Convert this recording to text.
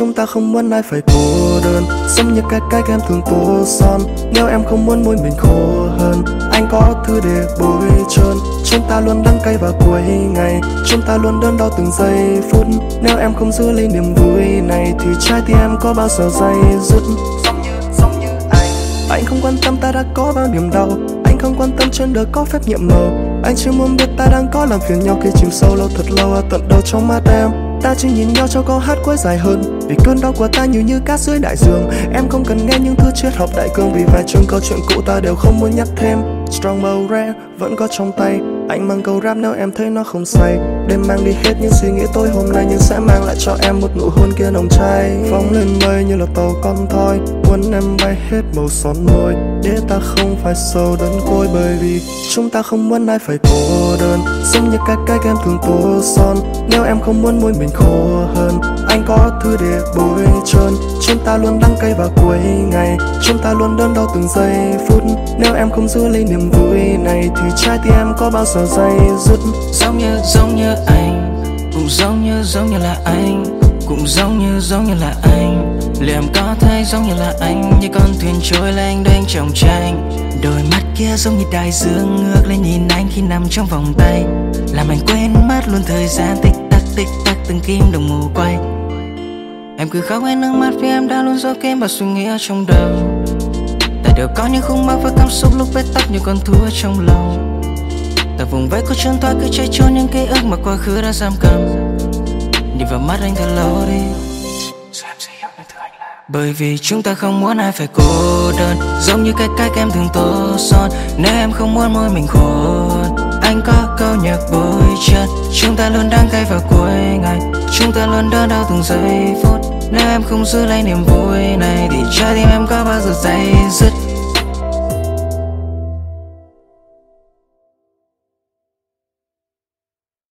chúng ta không muốn ai phải cô đơn. Giống như cái cách em thường tô son. Nếu em không muốn môi mình khô hơn Anh có thứ để bôi trơn. Chúng ta luôn đắng cay vào cuối ngày. Chúng ta luôn đơn đau từng giây phút. Nếu em không giữ lấy niềm vui này Thì trái tim em có bao giờ dây dứt? Giống như, giống như anh. Anh không quan tâm ta đã có bao niềm đau. Anh không quan tâm trên đời có phép nhiệm màu. Anh chỉ muốn biết ta đang có làm phiền nhau Khi chìm sâu lâu thật lâu ở tận đầu trong mắt em. Ta chỉ nhìn nhau cho câu hát cuối dài hơn. Vì cơn đau của ta nhiều như cát dưới đại dương. Em không cần nghe những thứ triết học đại cương. Vì vài chương câu chuyện cũ ta đều không muốn nhắc thêm. Strong màu rare vẫn có trong tay. Anh mang câu rap nếu em thấy nó không say. Đêm mang đi hết những suy nghĩ tối, hôm nay Nhưng sẽ mang lại cho em một nụ hôn kia nồng cháy Phóng lên mây như là tàu con thoi Muốn em bay hết màu son môi. Để ta không phải sâu đơn côi, Bởi vì chúng ta không muốn ai phải cô đơn. Giống như cái cách em thường tô son, Nếu em không muốn môi mình khô hơn. Anh có thứ để bôi trơn, Chúng ta luôn đắng cay vào cuối ngày. Chúng ta luôn đơn đau từng giây phút, Nếu em không giữ lấy niềm vui này, Thì trái tim em có bao giờ dây dứt? Giống như giống như anh, Cũng giống như giống như là anh, Cũng giống như giống như là anh. Liệu em có thấy giống như là anh, Như con thuyền trôi lên đênh trong tranh. Đôi mắt kia giống như đại dương Ngước lên nhìn anh khi nằm trong vòng tay. Làm anh quên mất luôn thời gian tích tắc tích tắc từng kim đồng hồ quay. Em cứ khóc hết nước mắt vì em đã luôn giấu kín bao suy nghĩ ở trong đầu. Tại đều có những khung mắc và cảm xúc lúc bế tắc như con thú trong lòng. Tại vùng vẫy của chân toa cứ chạy trốn những ký ức mà quá khứ đã giam cầm. Nhìn vào mắt anh thật lâu đi bởi vì chúng ta không muốn ai phải cô đơn, Giống như cái cách em thường tô son. Nếu em không muốn môi mình khô Anh có câu nhạc bôi chân. Chúng ta luôn đang cay vào cuối ngày, Chúng ta luôn đớn đau từng giây phút. Nếu em không giữ lấy niềm vui này, Thì trái tim em có bao giờ dây dứt?